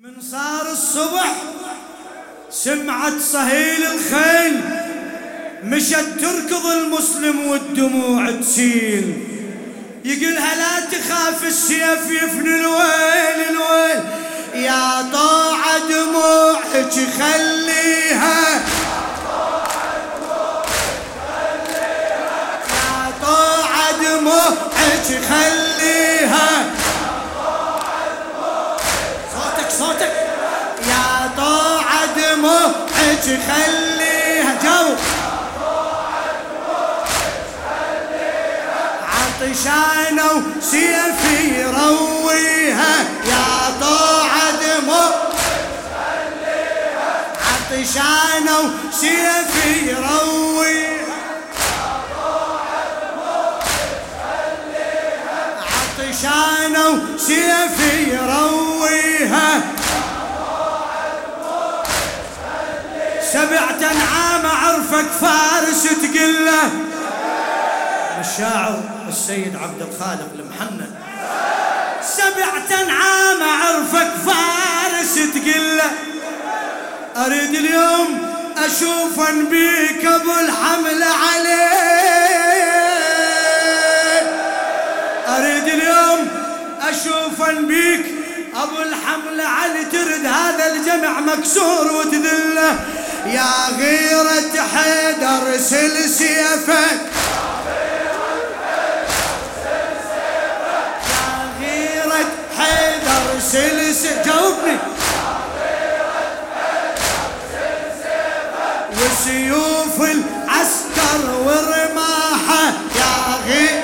من صار الصبح سمعت صهيل الخيل مشت تركض المسلم والدموع تسيل يقولها لا تخاف السيف يفني الويل الويل. يا طاعة دموعك خليها. يا طاعة دموعك خليها. صوتك. يا طاعة دموعك خليها جو. عطشانة وسيفي يرويها يا طاعة دموعك عطشانة وسيفي يرويها عطشانة وسيفي سبعة أنعام عرفك فارس تقله. الشاعر السيد عبد الخالق المحنن. سبعة أنعام عرفك فارس تقله. أريد اليوم أشوفا بيك أبو الحمل عليه. أريد اليوم أشوفا بيك أبو الحمل علي. ترد هذا الجمع مكسور وتذله. يا غيرة حيدر سل سيفك يا غيرة حيدر جاوبني وسيوف العسكر ورماحه يا غيرة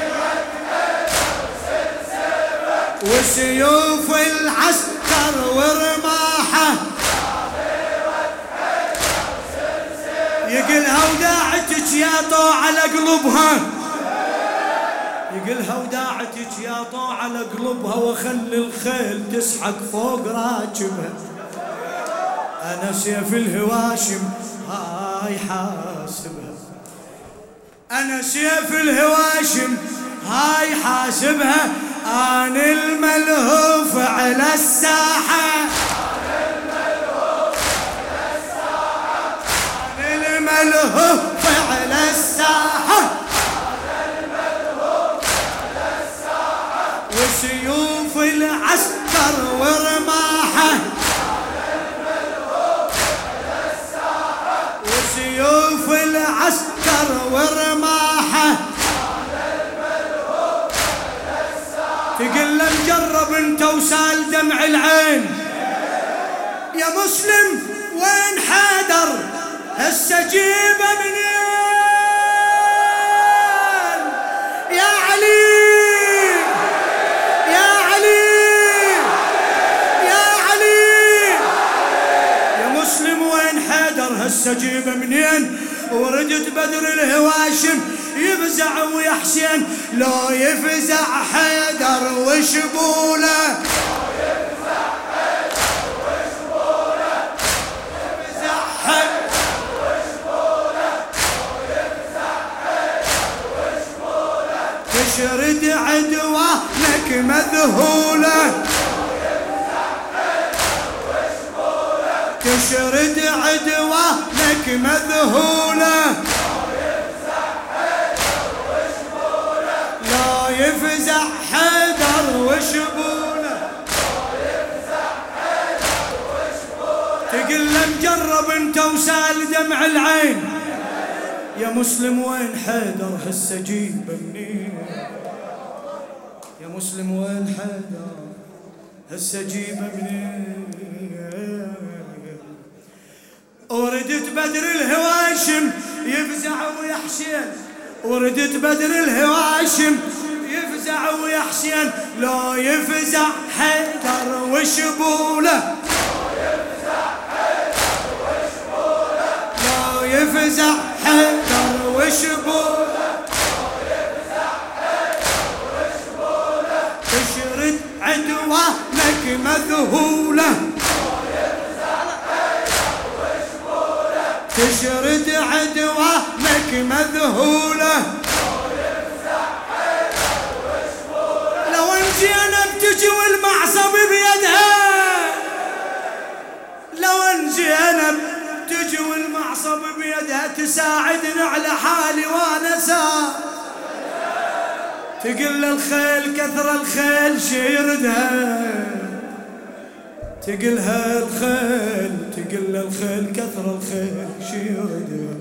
وسيوف العسكر ورماحه يقلها وداعتك يا طوع على قلوبها يقلها وداعتك يا طوع على قلوبها وخلي الخيل تسحق فوق راكبها. أنا سيف الهواشم هاي حاسبها. أنا سيف الهواشم هاي حاسبها. أنا الملهوف على الساحة. الملهوف على الساحة. وسيوف العسكر ورماحه وسيوف العسكر ورماحه تقول له مجرب انت وسال دمع العين. يا مسلم وين حيدر هسه جيبه منين يا علي. يا علي. يا علي. يا مسلم وين حيدر هسه جيبه منين وردت بدر الهواشم. يفزع ويا حسين. لو يفزع حيدر وشبوله تشرد عدوانك مذهوله. تشرد عدوانك مذهوله. لا يفزع حيدر وشبوله. تقول له مجرب انت وسال دمع العين. يا مسلم وين حيدر هسه جيبه منين يا مسلم وين حيدر هسه جيبه منين وردت بدر الهواشم يفزع ويا حسين وردت بدر الهواشم يفزع ويا حسين لو يفزع حيدر وشبوله. لو يفزع حيدر وشبوله تشرد عدوانك مذهوله تشرد عدوانك مذهوله تساعدني على حالي وأنا سار تقل الخيل كثر الخيل شيردها تقلها الخيل تقل الخيل كثر الخيل شيردها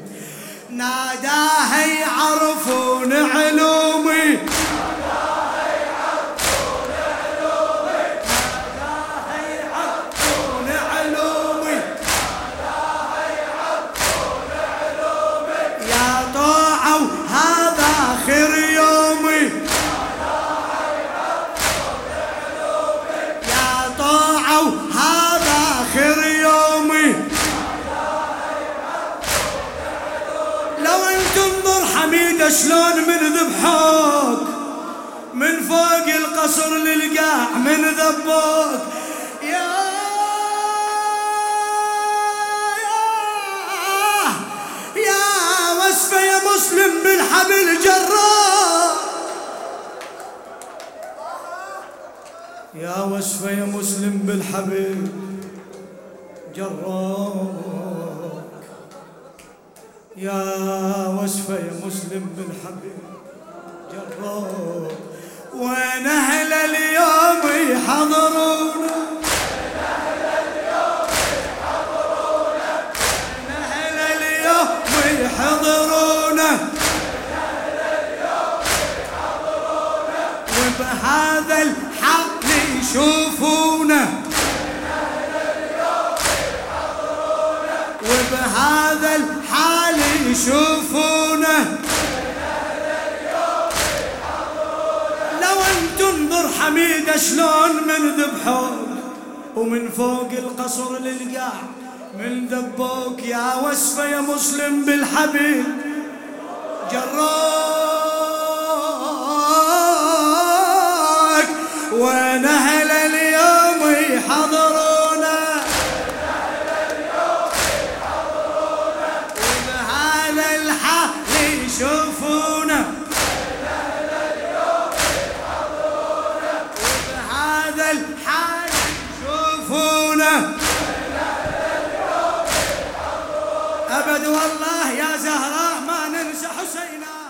ناداها يعرفون علومي شلون من ذبحوك؟ من فوق القصر للقاع من ذبوك. يا يا وصفة يا مسلم بالحبل جراك يا وصفة يا مسلم بالحبل جراك يا وصفة يا مسلم بالحبيب. جرب. وين أهل اليوم يحضرونا يحضرونا وبهذا الحق يشوفونا وبهذا الحال يشوفونه. لو ان تنظر حميدة شلون من ذبحوك؟ ومن فوق القصر للقاع من ذبوك يا وصفة يا مسلم بالحبيب. جراك أبد والله يا زهراء ما ننسى حسينا.